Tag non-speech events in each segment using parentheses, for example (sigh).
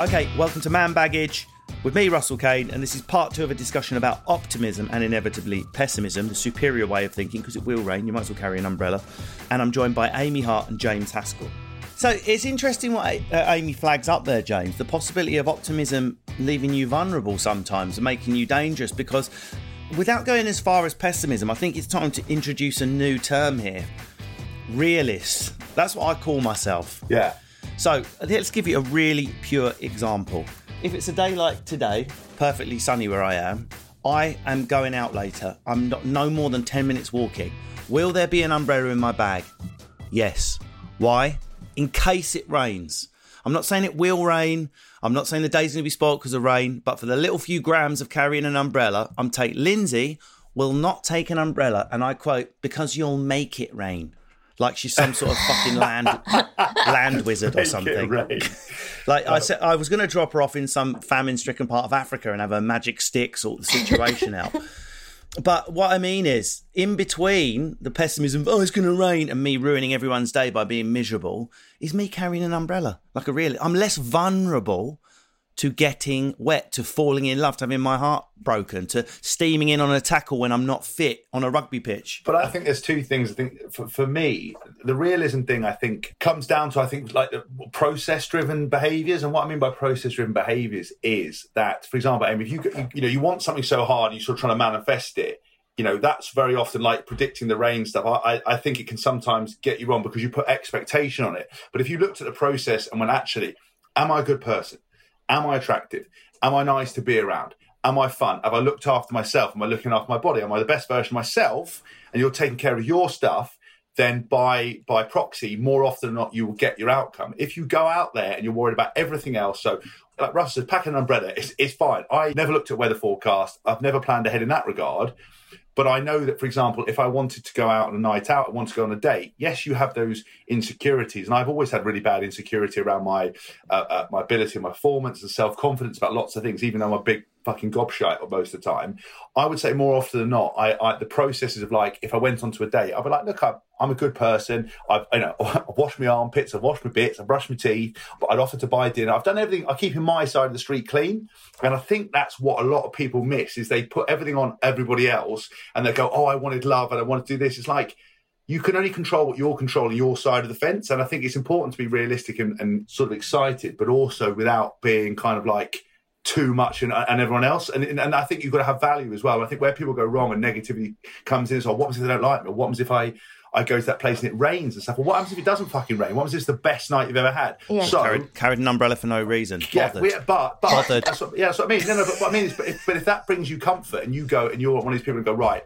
Okay, welcome to Man Baggage with me, Russell Kane, and this is part two of a discussion about optimism and inevitably pessimism, the superior way of thinking, because it will rain, you might as well carry an umbrella. And I'm joined by Amy Hart and James Haskell. So it's interesting what uh, Amy flags up there, James the possibility of optimism leaving you vulnerable sometimes and making you dangerous because without going as far as pessimism, I think it's time to introduce a new term here realist. That's what I call myself. Yeah. So let's give you a really pure example. If it's a day like today, perfectly sunny where I am, I am going out later. I'm not no more than 10 minutes walking. Will there be an umbrella in my bag? Yes. Why? In case it rains. I'm not saying it will rain. I'm not saying the day's going to be spoiled because of rain, but for the little few grams of carrying an umbrella, I'm take Lindsay will not take an umbrella, and I quote, because you'll make it rain. Like she's some sort of fucking land land wizard or (laughs) something. (laughs) Like I said, I was going to drop her off in some famine-stricken part of Africa and have a magic stick sort the situation out. But what I mean is, in between the pessimism, oh, it's going to rain, and me ruining everyone's day by being miserable, is me carrying an umbrella. Like a real, I'm less vulnerable to getting wet, to falling in love, to having my heart broken, to steaming in on a tackle when I'm not fit on a rugby pitch. But I think there's two things. I think for, for me, the realism thing, I think, comes down to I think like the process-driven behaviours. And what I mean by process-driven behaviours is that, for example, Amy, if you you, you know you want something so hard, you're sort of trying to manifest it. You know that's very often like predicting the rain stuff. I, I I think it can sometimes get you wrong because you put expectation on it. But if you looked at the process and went, actually, am I a good person? Am I attractive? Am I nice to be around? Am I fun? Have I looked after myself? Am I looking after my body? Am I the best version of myself? And you're taking care of your stuff, then by by proxy, more often than not, you will get your outcome. If you go out there and you're worried about everything else, so like Russ says, pack an umbrella, it's fine. I never looked at weather forecast. I've never planned ahead in that regard. But I know that, for example, if I wanted to go out on a night out, I want to go on a date. Yes, you have those insecurities, and I've always had really bad insecurity around my uh, uh, my ability, my performance, and self confidence about lots of things. Even though I'm a big fucking gobshite most of the time, I would say more often than not, I, I the processes of like if I went onto a date, I'd be like, look, I'm, I'm a good person. I've you know (laughs) I've washed my armpits, I've washed my bits, I've brushed my teeth, but I'd offer to buy dinner. I've done everything. I keep in my side of the street clean, and I think that's what a lot of people miss is they put everything on everybody else, and they go, oh, I wanted love and I want to do this. It's like you can only control what you're controlling your side of the fence. And I think it's important to be realistic and, and sort of excited, but also without being kind of like too much and, and everyone else. And, and I think you've got to have value as well. I think where people go wrong and negativity comes in is, oh, what happens if they don't like me? Or what happens if I, I go to that place and it rains and stuff? Well, what happens if it doesn't fucking rain? What happens if it's the best night you've ever had? Yeah. So, Carried, carried an umbrella for no reason. yeah, we, but but Bothered. that's what, yeah, that's what I mean. No, no, but what I mean is, but if, but if that brings you comfort and you go and you're one of these people and go right,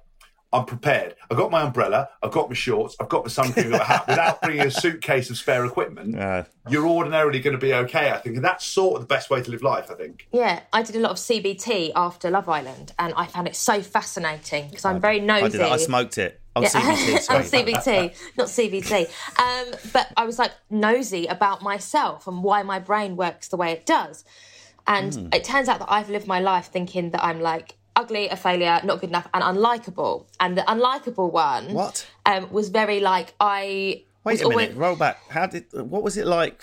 I'm prepared. I've got my umbrella, I've got my shorts, I've got my sun cream, I've got a hat. Without (laughs) bringing a suitcase of spare equipment, Yeah. you're ordinarily going to be okay. I think, and that's sort of the best way to live life. I think. Yeah, I did a lot of CBT after Love Island, and I found it so fascinating because I'm very nosy. I did that. I smoked it. Oh, Yeah. CBT. (laughs) I'm CBT, not CBT. Um, but I was like nosy about myself and why my brain works the way it does. And Hmm. it turns out that I've lived my life thinking that I'm like ugly, a failure, not good enough, and unlikable. And the unlikable one What? um, was very like I Wait a minute, always- roll back. How did? What was it like?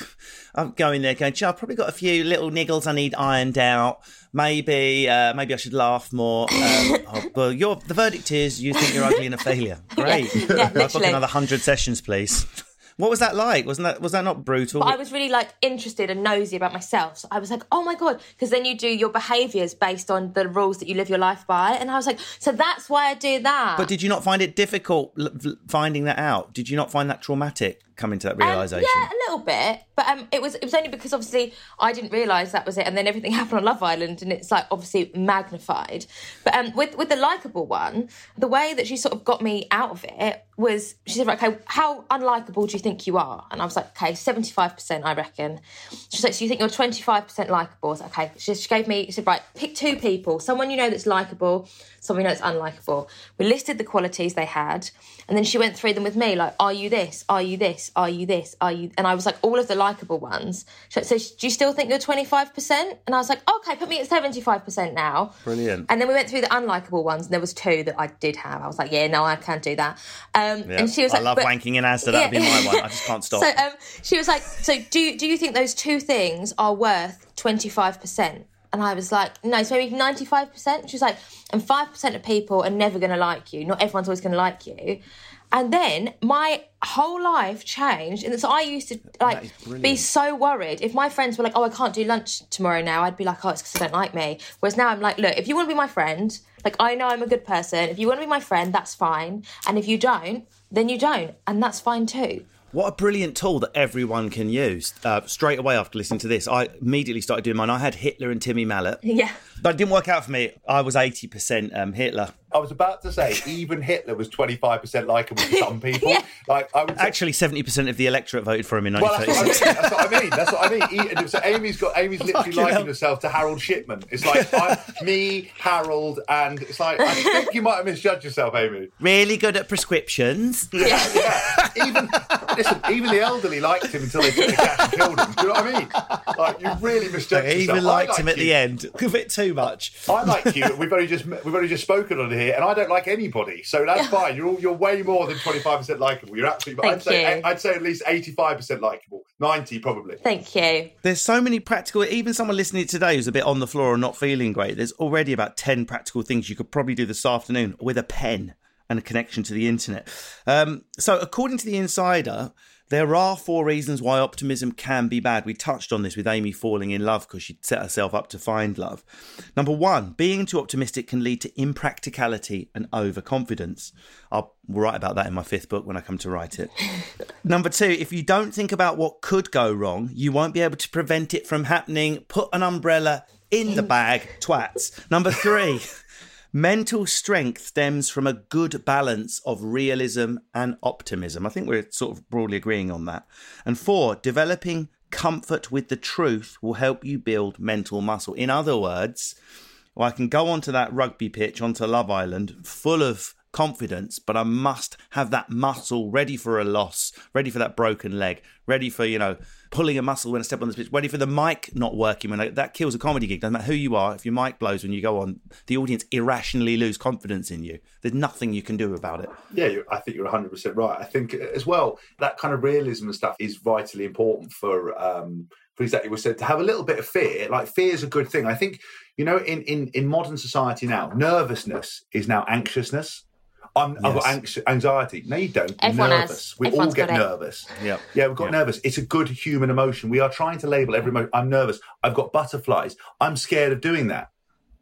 I'm going there, going. "Gee, I've probably got a few little niggles I need ironed out. Maybe, uh, maybe I should laugh more. Um, (laughs) oh, well, your the verdict is you think you're ugly and a failure. (laughs) Great. yeah, (laughs) I've book literally. another hundred sessions, please. What was that like? Wasn't that was that not brutal? But I was really like interested and nosy about myself. So I was like, oh my God. Because then you do your behaviours based on the rules that you live your life by. And I was like, so that's why I do that. but did you not find it difficult finding that out? Did you not find that traumatic coming to that Um, realization? yeah, a little bit, but um, it was it was only because obviously I didn't realise that was it, and then everything (laughs) happened on Love Island, and it's like obviously magnified. But um, with with the likable one, the way that she sort of got me out of it was she said, right, "Okay, how unlikable do you think you are?" And I was like, "Okay, seventy five percent, I reckon." She's like, "So you think you're twenty five percent likable?" "Okay." She, she gave me she said, "Right, pick two people, someone you know that's likable, someone you know that's unlikable." We listed the qualities they had, and then she went through them with me, like, "Are you this? Are you this? Are you this? Are you?" And I was like, all of the likable ones. So do you still think you're twenty five percent? And I was like, "Okay, put me at seventy five percent now." Brilliant. And then we went through the unlikable ones, and there was two that I did have. I was like, "Yeah, no, I can't do that." Um, Yeah. And she was I like, love "But- wanking in Asda. That'd be Yeah. my one. I just can't (laughs) stop. so um, she was like, "So do do you think those two things are worth twenty five percent?" And I was like, "No, so maybe ninety five percent." She was like, "And five percent of people are never going to like you. Not everyone's always going to like you." And then my whole life changed, and so I used to like be so worried if my friends were like, "Oh, I can't do lunch tomorrow now." I'd be like, "Oh, it's because they don't like me." Whereas now I'm like, "Look, if you want to be my friend, like I know I'm a good person. If you want to be my friend, that's fine. And if you don't, then you don't, and that's fine too." What a brilliant tool that everyone can use. Uh, straight away after listening to this, I immediately started doing mine. I had Hitler and Timmy Mallett, (laughs) Yeah. but it didn't work out for me. I was 80% um, Hitler. I was about to say, (laughs) even Hitler was 25% likable to some people. Yeah. Like, I would say, Actually, 70% of the electorate voted for him in Well, that's what, I 1936. mean. that's what I mean. That's what I mean. So Amy's got Amy's (laughs) literally Fucking likened hell. herself to Harold Shipman. It's like (laughs) I'm me, Harold, and it's like I think you might have misjudged yourself, Amy. really good at prescriptions. Yeah, yeah. Even listen, even the elderly liked him until they took the cash and killed him. Do you know what I mean? Like you really misjudged I yourself. even I liked him at you. the end. A bit too much. I like you. We've only just we've only just spoken on here, and I don't like anybody, so that's fine. You're all, you're way more than twenty five percent likable. You're absolutely. I'd Thank say you. I'd say at least eighty five percent likable, ninety probably. Thank you. There's so many practical, even someone listening today who's a bit on the floor and not feeling great, there's already about 10 practical things you could probably do this afternoon with a pen and a connection to the internet. Um, so, according to The Insider, there are four reasons why optimism can be bad. We touched on this with Amy falling in love because she'd set herself up to find love. Number one, being too optimistic can lead to impracticality and overconfidence. I'll write about that in my fifth book when I come to write it. (laughs) Number two, if you don't think about what could go wrong, you won't be able to prevent it from happening. Put an umbrella in the bag, twats. Number three, (laughs) mental strength stems from a good balance of realism and optimism. I think we're sort of broadly agreeing on that. And four, developing comfort with the truth will help you build mental muscle. In other words, well, I can go onto that rugby pitch, onto Love Island, full of confidence, but I must have that muscle ready for a loss, ready for that broken leg, ready for, you know, pulling a muscle when I step on this pitch, ready for the mic not working when I, that kills a comedy gig. Doesn't matter who you are, if your mic blows when you go on, the audience irrationally lose confidence in you. There's nothing you can do about it. Yeah, I think you're 100% right. I think uh, as well, that kind of realism and stuff is vitally important for. Um, for exactly what was said to have a little bit of fear like fear is a good thing i think you know in in, in modern society now nervousness is now anxiousness I'm, I've got Yes. anx- anxiety. No, you don't. You're Everyone has. nervous. We all get nervous. Yeah. Yeah, we've got nervous. It's a good human emotion. We are trying to label every emotion. I'm nervous. I've got butterflies. I'm scared of doing that.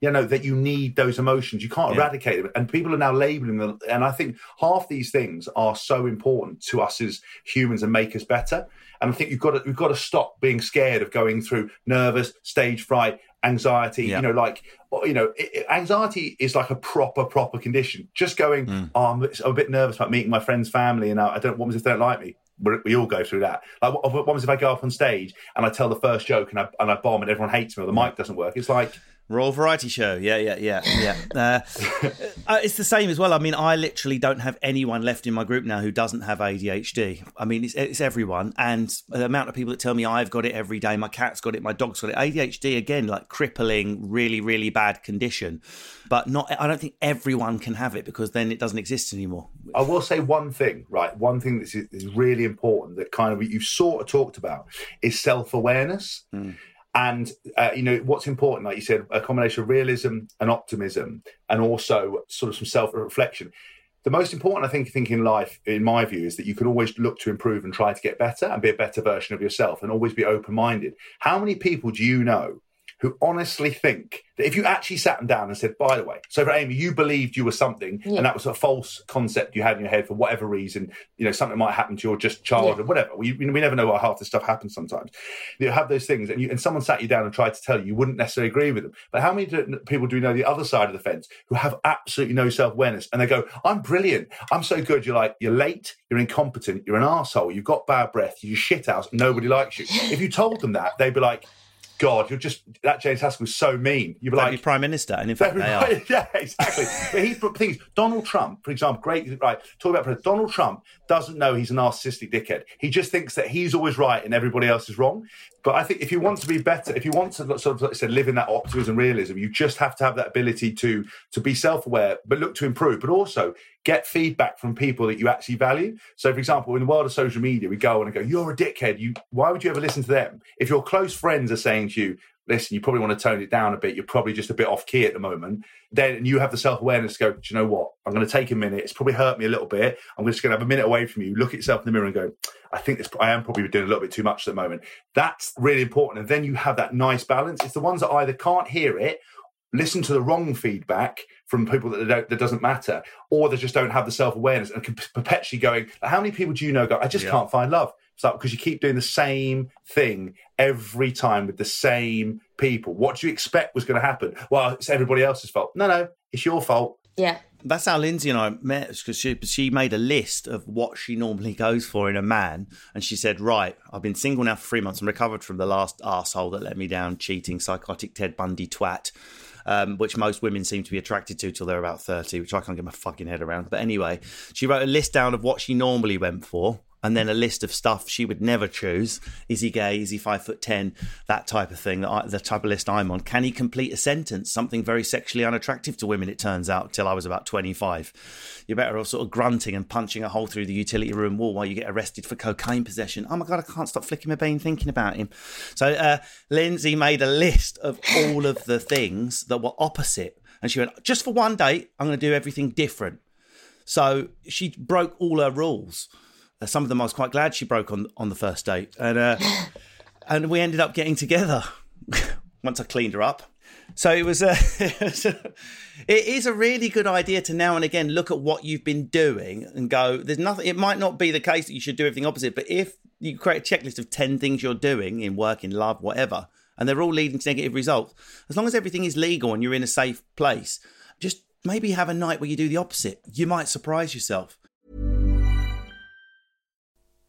You know, that you need those emotions. You can't Yeah. eradicate them. And people are now labeling them. And I think half these things are so important to us as humans and make us better. And I think you've got to, we've got to stop being scared of going through nervous, stage fright, anxiety. Yeah. You know, like, you know, it, anxiety is like a proper, proper condition. Just going, Mm. oh, I'm, I'm a bit nervous about meeting my friend's family and I, I don't, what if they don't like me? we we all go through that. Like, what, what was if I go up on stage and I tell the first joke and I, and I bomb and everyone hates me or the mic doesn't work? It's like, Royal Variety Show. Yeah, yeah, yeah, yeah. (laughs) Uh, uh, it's the same as well. I mean, I literally don't have anyone left in my group now who doesn't have ADHD. I mean, it's, it's everyone. And the amount of people that tell me I've got it every day, my cat's got it, my dog's got it. ADHD, again, like crippling, really, really bad condition. But not, I don't think everyone can have it because then it doesn't exist anymore. I will say one thing, right? One thing that is really important that kind of you sort of talked about is self awareness. Mm. And uh, you know what's important, like you said, a combination of realism and optimism, and also sort of some self-reflection. The most important, I think, think in life, in my view, is that you can always look to improve and try to get better and be a better version of yourself, and always be open-minded. How many people do you know who honestly think that if you actually sat them down and said, by the way, so for Amy, you believed you were something yeah. and that was a false concept you had in your head for whatever reason, you know, something might happen to your just child yeah. or whatever. We, we never know why half this stuff happens sometimes. You have those things and, you, and someone sat you down and tried to tell you, you wouldn't necessarily agree with them. But how many do, people do we know the other side of the fence who have absolutely no self awareness and they go, I'm brilliant. I'm so good. You're like, you're late. You're incompetent. You're an asshole. You've got bad breath. You shit out. Nobody likes you. (laughs) If you told them that, they'd be like, God, you're just that James Haskell was so mean. You'd be like prime minister, and in fact, they are. (laughs) yeah, exactly. but he's things. Donald Trump, for example, great. Right, talk about president. Donald Trump doesn't know he's a narcissistic dickhead. He just thinks that he's always right and everybody else is wrong. But I think if you want to be better, if you want to sort of like I said, live in that optimism, realism, you just have to have that ability to to be self aware, but look to improve, but also get feedback from people that you actually value. So, for example, in the world of social media, we go on and go, "You're a dickhead. You why would you ever listen to them?" If your close friends are saying to you, listen, you probably want to tone it down a bit. You're probably just a bit off key at the moment. Then you have the self awareness to go, do you know what? I'm going to take a minute. It's probably hurt me a little bit. I'm just going to have a minute away from you. Look at yourself in the mirror and go, I think this, I am probably doing a little bit too much at the moment. That's really important. And then you have that nice balance. It's the ones that either can't hear it listen to the wrong feedback from people that don't, that doesn't matter, or they just don't have the self awareness and can perpetually going. How many people do you know go? I just yeah. can't find love. It's like because you keep doing the same thing every time with the same people. What do you expect was going to happen? Well, it's everybody else's fault. No, no, it's your fault. Yeah. That's how Lindsay and I met because she, she made a list of what she normally goes for in a man. And she said, Right, I've been single now for three months and recovered from the last asshole that let me down, cheating, psychotic Ted Bundy twat um, which most women seem to be attracted to till they're about 30, which I can't get my fucking head around. But anyway, she wrote a list down of what she normally went for and then a list of stuff she would never choose. Is he gay? Is he five foot ten? That type of thing. the type of list I'm on. Can he complete a sentence? Something very sexually unattractive to women. It turns out till I was about 25. You're better off sort of grunting and punching a hole through the utility room wall while you get arrested for cocaine possession. Oh my god, I can't stop flicking my bean thinking about him. So uh, Lindsay made a list of all of the things that were opposite, and she went, just for one date, I'm going to do everything different. So she broke all her rules. Uh, some of them I was quite glad she broke on on the first date, and uh, (laughs) and we ended up getting together (laughs) once I cleaned her up. So it was, a, (laughs) it is a really good idea to now and again look at what you've been doing and go. There's nothing. It might not be the case that you should do everything opposite, but if you create a checklist of ten things you're doing in work, in love, whatever, and they're all leading to negative results, as long as everything is legal and you're in a safe place, just maybe have a night where you do the opposite. You might surprise yourself.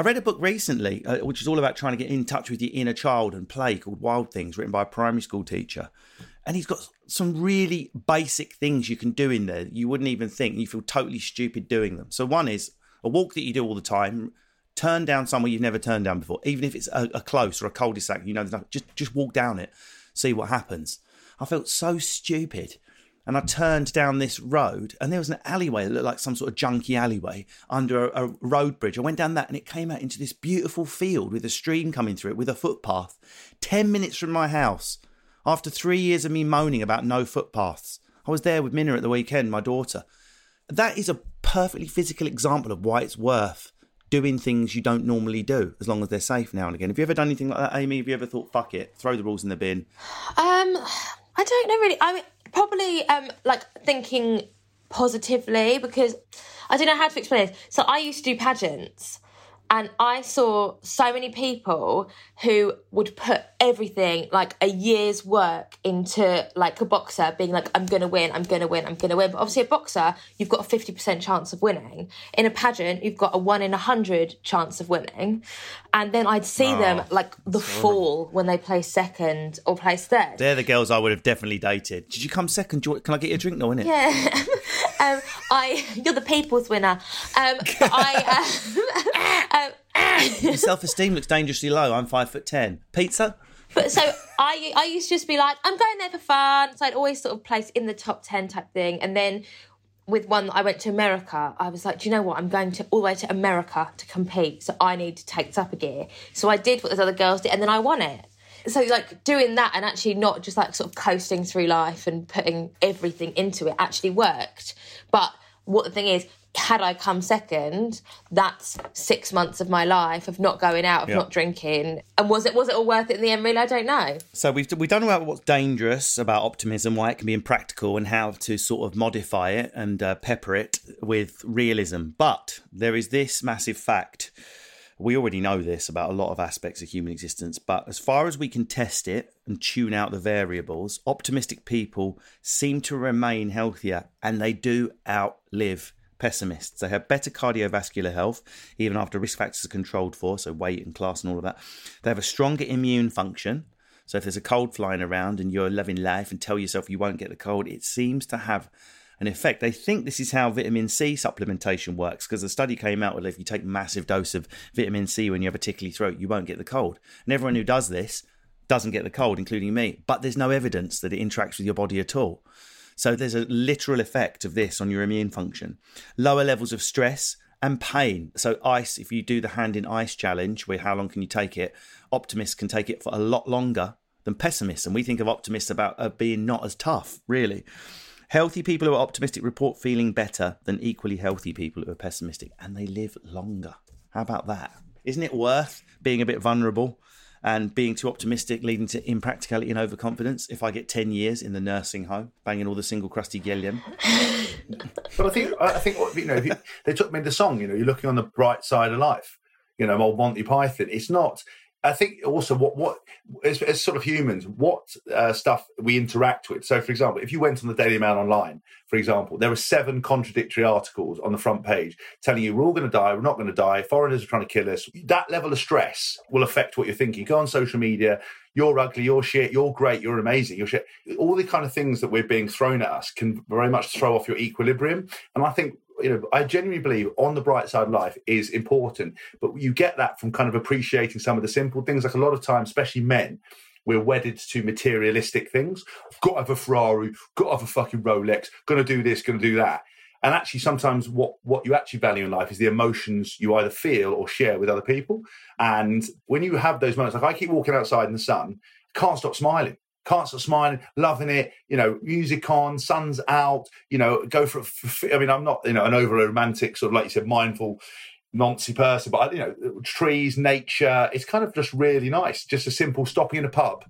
I read a book recently, uh, which is all about trying to get in touch with your inner child and play, called Wild Things, written by a primary school teacher. And he's got some really basic things you can do in there you wouldn't even think. You feel totally stupid doing them. So one is a walk that you do all the time. Turn down somewhere you've never turned down before, even if it's a, a close or a cul-de-sac. You know, just just walk down it, see what happens. I felt so stupid. And I turned down this road, and there was an alleyway that looked like some sort of junky alleyway under a, a road bridge. I went down that, and it came out into this beautiful field with a stream coming through it with a footpath. 10 minutes from my house. After three years of me moaning about no footpaths, I was there with Minna at the weekend, my daughter. That is a perfectly physical example of why it's worth doing things you don't normally do, as long as they're safe now and again. Have you ever done anything like that, Amy? Have you ever thought, fuck it, throw the rules in the bin? Um, I don't know really. I mean, probably um, like thinking positively because I don't know how to explain this. So I used to do pageants. And I saw so many people who would put everything, like a year's work, into like a boxer being like, I'm going to win, I'm going to win, I'm going to win. But obviously, a boxer, you've got a 50% chance of winning. In a pageant, you've got a one in a hundred chance of winning. And then I'd see ah, them like the fall when they place second or place third. They're the girls I would have definitely dated. Did you come second? Can I get you a drink? No, innit? Yeah, (laughs) um, I (laughs) you're the people's winner. Um, I, (laughs) um, (laughs) um, Your self-esteem looks dangerously low. I'm five foot ten. Pizza? but so I I used to just be like, I'm going there for fun. So I'd always sort of place in the top ten type thing, and then with one that I went to America, I was like, do you know what? I'm going to all the way to America to compete, so I need to take this up a gear. So I did what those other girls did, and then I won it. So like doing that and actually not just like sort of coasting through life and putting everything into it actually worked. But what the thing is, had I come second, that's six months of my life of not going out, of Yeah. not drinking. And was it was it all worth it in the end? Really, I don't know. So we've we've done about what's dangerous about optimism, why it can be impractical, and how to sort of modify it and uh, pepper it with realism. But there is this massive fact. We already know this about a lot of aspects of human existence, but as far as we can test it and tune out the variables, optimistic people seem to remain healthier and they do outlive pessimists. They have better cardiovascular health, even after risk factors are controlled for, so weight and class and all of that. They have a stronger immune function. So if there's a cold flying around and you're loving life and tell yourself you won't get the cold, it seems to have an effect. They think this is how vitamin C supplementation works because the study came out with if you take massive dose of vitamin C when you have a tickly throat, you won't get the cold. And everyone who does this doesn't get the cold, including me. But there's no evidence that it interacts with your body at all. So there's a literal effect of this on your immune function. Lower levels of stress and pain. So ice, if you do the hand in ice challenge, where how long can you take it? Optimists can take it for a lot longer than pessimists, and we think of optimists about uh, being not as tough, really. Healthy people who are optimistic report feeling better than equally healthy people who are pessimistic, and they live longer. How about that? Isn't it worth being a bit vulnerable and being too optimistic, leading to impracticality and overconfidence? If I get 10 years in the nursing home, banging all the single crusty gilliam, But I think I think you know they took me the song. You know, you're looking on the bright side of life. You know, old Monty Python. It's not. I think also what what as, as sort of humans, what uh, stuff we interact with. So, for example, if you went on the Daily Mail online, for example, there were seven contradictory articles on the front page telling you we're all going to die, we're not going to die, foreigners are trying to kill us. That level of stress will affect what you're thinking. Go on social media. You're ugly. You're shit. You're great. You're amazing. You're shit. All the kind of things that we're being thrown at us can very much throw off your equilibrium. And I think you know, I genuinely believe on the bright side of life is important, but you get that from kind of appreciating some of the simple things. Like a lot of times, especially men, we're wedded to materialistic things. Got to have a Ferrari, got to have a fucking Rolex, gonna do this, gonna do that. And actually, sometimes what what you actually value in life is the emotions you either feel or share with other people. And when you have those moments, like I keep walking outside in the sun, can't stop smiling can't stop smiling, loving it. You know, music on, sun's out. You know, go for. I mean, I'm not you know an over romantic sort of like you said, mindful, nancy person, but you know, trees, nature. It's kind of just really nice. Just a simple stopping in a pub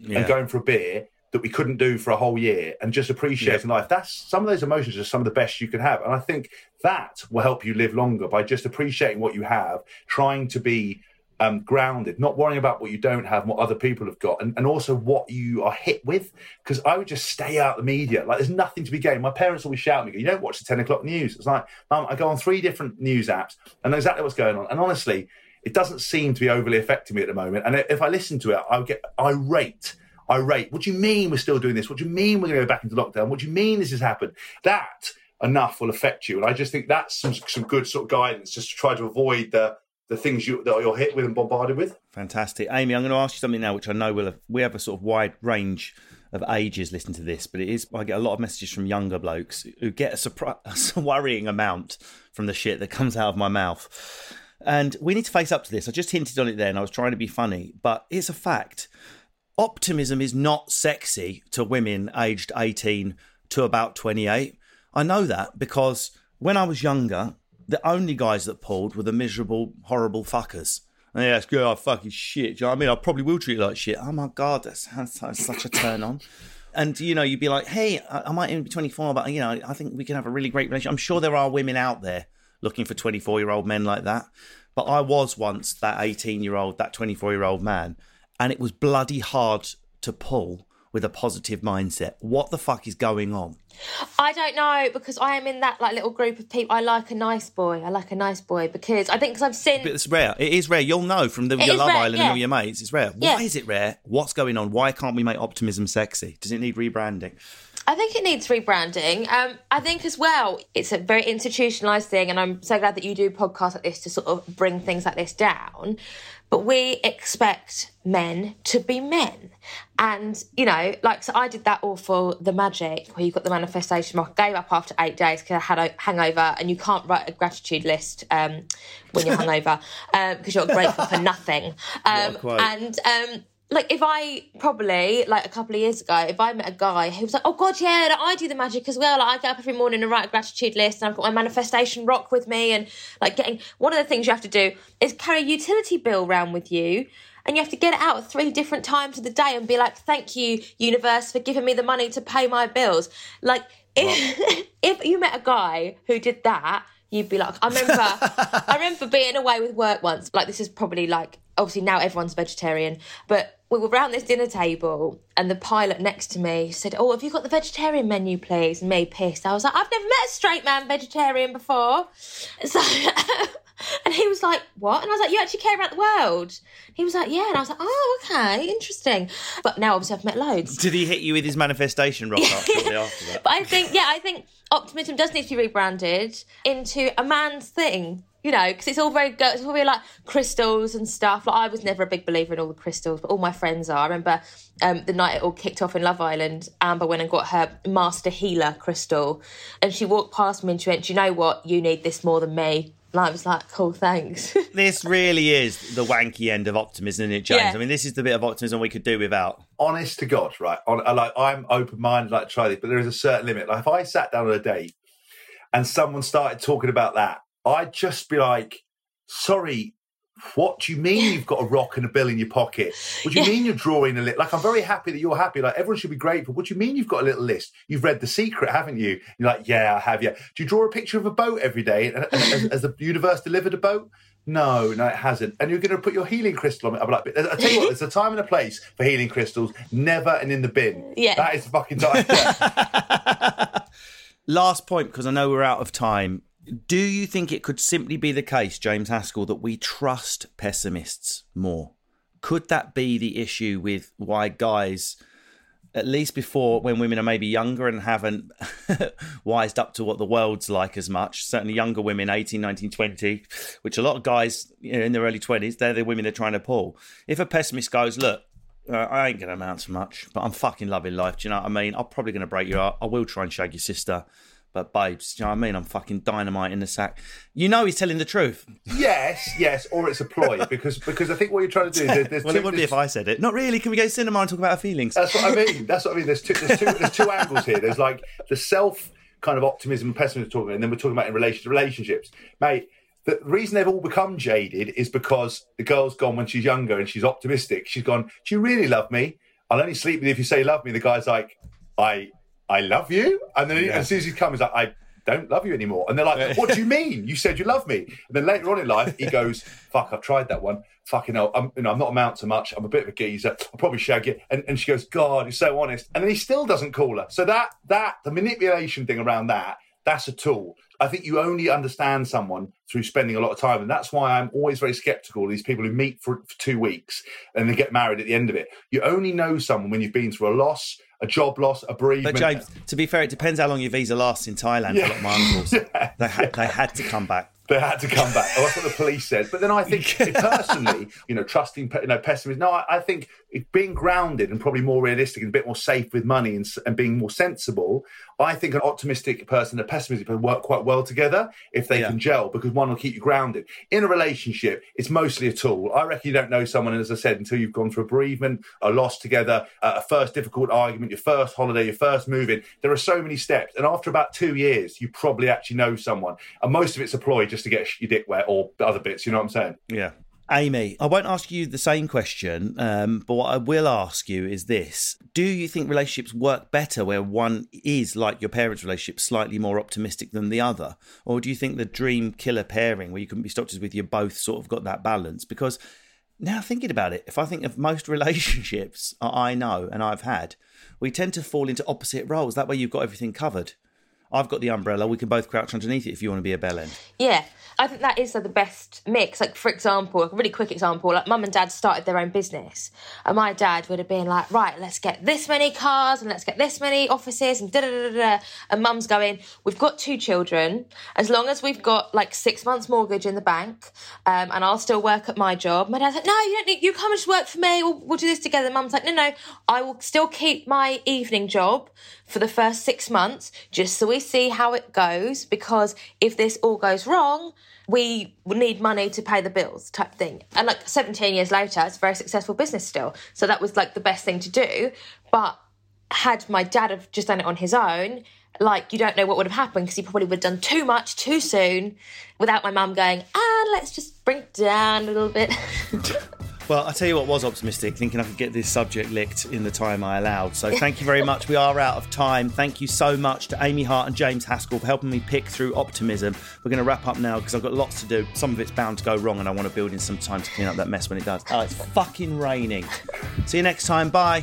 yeah. and going for a beer that we couldn't do for a whole year and just appreciating yeah. life. That's some of those emotions are some of the best you can have. And I think that will help you live longer by just appreciating what you have, trying to be um, grounded, not worrying about what you don't have, what other people have got, and, and also what you are hit with. Because I would just stay out the media. Like there's nothing to be gained. My parents always shout at me, "You don't watch the ten o'clock news." It's like, Mum, I go on three different news apps and know exactly what's going on. And honestly, it doesn't seem to be overly affecting me at the moment. And if I listen to it, I get irate. Irate. What do you mean we're still doing this? What do you mean we're going to go back into lockdown? What do you mean this has happened? That enough will affect you. And I just think that's some some good sort of guidance just to try to avoid the the things you, that you're hit with and bombarded with. Fantastic, Amy. I'm going to ask you something now, which I know we'll have, we have a sort of wide range of ages listening to this, but it is I get a lot of messages from younger blokes who get a, surpri- (laughs) a worrying amount from the shit that comes out of my mouth. And we need to face up to this. I just hinted on it there, and I was trying to be funny, but it's a fact. Optimism is not sexy to women aged 18 to about 28. I know that because when I was younger, the only guys that pulled were the miserable, horrible fuckers. And yeah, it's good. Oh, fucking shit. Do you know what I mean? I probably will treat you like shit. Oh my god, that's, that's such a (laughs) turn on. And you know, you'd be like, "Hey, I, might even be 24, but you know, I think we can have a really great relationship." I'm sure there are women out there looking for 24 year old men like that. But I was once that 18 year old, that 24 year old man, and it was bloody hard to pull with a positive mindset. What the fuck is going on? I don't know because I am in that like little group of people. I like a nice boy. I like a nice boy because I think because I've seen. But it's rare. It is rare. You'll know from the, your Love rare, Island yeah. and all your mates. It's rare. Why yeah. is it rare? What's going on? Why can't we make optimism sexy? Does it need rebranding? I think it needs rebranding. Um, I think as well, it's a very institutionalized thing, and I'm so glad that you do podcasts like this to sort of bring things like this down. But we expect men to be men. And, you know, like, so I did that awful The Magic, where you got the manifestation mark, gave up after eight days because I had a hangover, and you can't write a gratitude list um, when you're (laughs) hungover because um, you're grateful for nothing. Um, and, um, like if I probably like a couple of years ago, if I met a guy who was like, "Oh God, yeah, I do the magic as well. Like, I get up every morning and write a gratitude list, and I've got my manifestation rock with me, and like getting one of the things you have to do is carry a utility bill around with you, and you have to get it out at three different times of the day and be like, "Thank you, universe, for giving me the money to pay my bills." Like if (laughs) if you met a guy who did that, you'd be like, I remember, (laughs) I remember being away with work once. Like this is probably like obviously now everyone's vegetarian, but we were around this dinner table and the pilot next to me said, Oh, have you got the vegetarian menu, please? And me pissed. I was like, I've never met a straight man vegetarian before. (laughs) So, (laughs) and he was like, What? And I was like, You actually care about the world? He was like, Yeah. And I was like, Oh, okay, interesting. But now obviously I've met loads. Did he hit you with his manifestation rock (laughs) after that? But I think, yeah, I think optimism does need to be rebranded into a man's thing you know, because it's all very good. It's all very like crystals and stuff. Like I was never a big believer in all the crystals, but all my friends are. I remember um, the night it all kicked off in Love Island, Amber went and got her master healer crystal, and she walked past me and she went, "Do you know what? You need this more than me." And I was like, "Cool, thanks." (laughs) this really is the wanky end of optimism, isn't it, James? Yeah. I mean, this is the bit of optimism we could do without. Honest to God, right? On, uh, like I'm open minded, like try this, but there is a certain limit. Like if I sat down on a date and someone started talking about that I'd just be like, sorry, what do you mean you've got a rock and a bill in your pocket? What do you yeah. mean you're drawing a list? Like, I'm very happy that you're happy. Like, everyone should be grateful. What do you mean you've got a little list? You've read The Secret, haven't you? You're like, yeah, I have, yeah. Do you draw a picture of a boat every day? Has the universe delivered a boat? No, no, it hasn't. And you're going to put your healing crystal on it. I'm like, I tell you what, there's a time and a place for healing crystals. Never and in the bin. Yeah, that is the fucking time. (laughs) Last point, because I know we're out of time. Do you think it could simply be the case, James Haskell, that we trust pessimists more? Could that be the issue with why guys, at least before when women are maybe younger and haven't (laughs) wised up to what the world's like as much, certainly younger women, 18, 19, 20, which a lot of guys you know, in their early 20s, they're the women they're trying to pull. If a pessimist goes, look, uh, I ain't going to amount to much, but I'm fucking loving life. Do you know what I mean? I'm probably going to break your heart. I will try and shag your sister. But babes, you know what I mean? I'm fucking dynamite in the sack. You know he's telling the truth. Yes, yes, or it's a ploy because because I think what you're trying to do. Is there's, (laughs) there's well, two, it would be if I said it. Not really. Can we go to cinema and talk about our feelings? That's what I mean. That's what I mean. There's two. There's two. There's two angles here. There's like the self kind of optimism and pessimism talking, and then we're talking about in relation to relationships, mate. The reason they've all become jaded is because the girl's gone when she's younger and she's optimistic. She's gone. Do you really love me? I'll only sleep with you if you say love me. The guy's like, I, I love you, and then he, as soon as he's come, he's like, I don't love you anymore. And they're like, What do you (laughs) mean? You said you love me. And then later on in life, he goes, Fuck, I've tried that one. Fucking hell, I'm, you know, I'm not amount to much. I'm a bit of a geezer. I'll probably shag you. And, and she goes, God, you're so honest. And then he still doesn't call her. So that that the manipulation thing around that, that's a tool. I think you only understand someone through spending a lot of time. And that's why I'm always very skeptical of these people who meet for, for two weeks and they get married at the end of it. You only know someone when you've been through a loss, a job loss, a bereavement. But James, to be fair, it depends how long your visa lasts in Thailand. For a lot of my uncles, (laughs) they, had, they had to come back. They had to come back. Oh, that's what the police said. But then I think (laughs) personally, you know, trusting, you know, pessimism. No, I, I think if being grounded and probably more realistic and a bit more safe with money and, and being more sensible, I think an optimistic person and a pessimistic person work quite well together if they Yeah. can gel because one will keep you grounded. In a relationship, it's mostly a tool. I reckon you don't know someone, as I said, until you've gone through a bereavement, a loss together, uh, a first difficult argument, your first holiday, your first move in. There are so many steps. And after about two years, you probably actually know someone. And most of it's a ploy just to get your dick wet or other bits. You know what I'm saying? Yeah. Amy, I won't ask you the same question, um, but what I will ask you is this Do you think relationships work better where one is, like your parents' relationship, slightly more optimistic than the other? Or do you think the dream killer pairing, where you couldn't be stopped with, you both sort of got that balance? Because now thinking about it, if I think of most (laughs) relationships I know and I've had, we tend to fall into opposite roles. That way you've got everything covered. I've got the umbrella. We can both crouch underneath it if you want to be a bell end. Yeah, I think that is the best mix. Like, for example, a really quick example, like mum and dad started their own business. And my dad would have been like, right, let's get this many cars and let's get this many offices and da da da da. da. And mum's going, we've got two children. As long as we've got like six months mortgage in the bank um, and I'll still work at my job. My dad's like, no, you don't need, you come and just work for me. We'll, we'll do this together. Mum's like, no, no, I will still keep my evening job for the first six months just so we see how it goes because if this all goes wrong we need money to pay the bills type thing. And like 17 years later it's a very successful business still. So that was like the best thing to do. But had my dad have just done it on his own like you don't know what would have happened because he probably would have done too much too soon without my mum going ah let's just bring down a little bit (laughs) Well, I tell you what was optimistic, thinking I could get this subject licked in the time I allowed. So thank you very much. We are out of time. Thank you so much to Amy Hart and James Haskell for helping me pick through optimism. We're going to wrap up now because I've got lots to do. Some of it's bound to go wrong, and I want to build in some time to clean up that mess when it does. Oh, it's fucking raining. See you next time. Bye.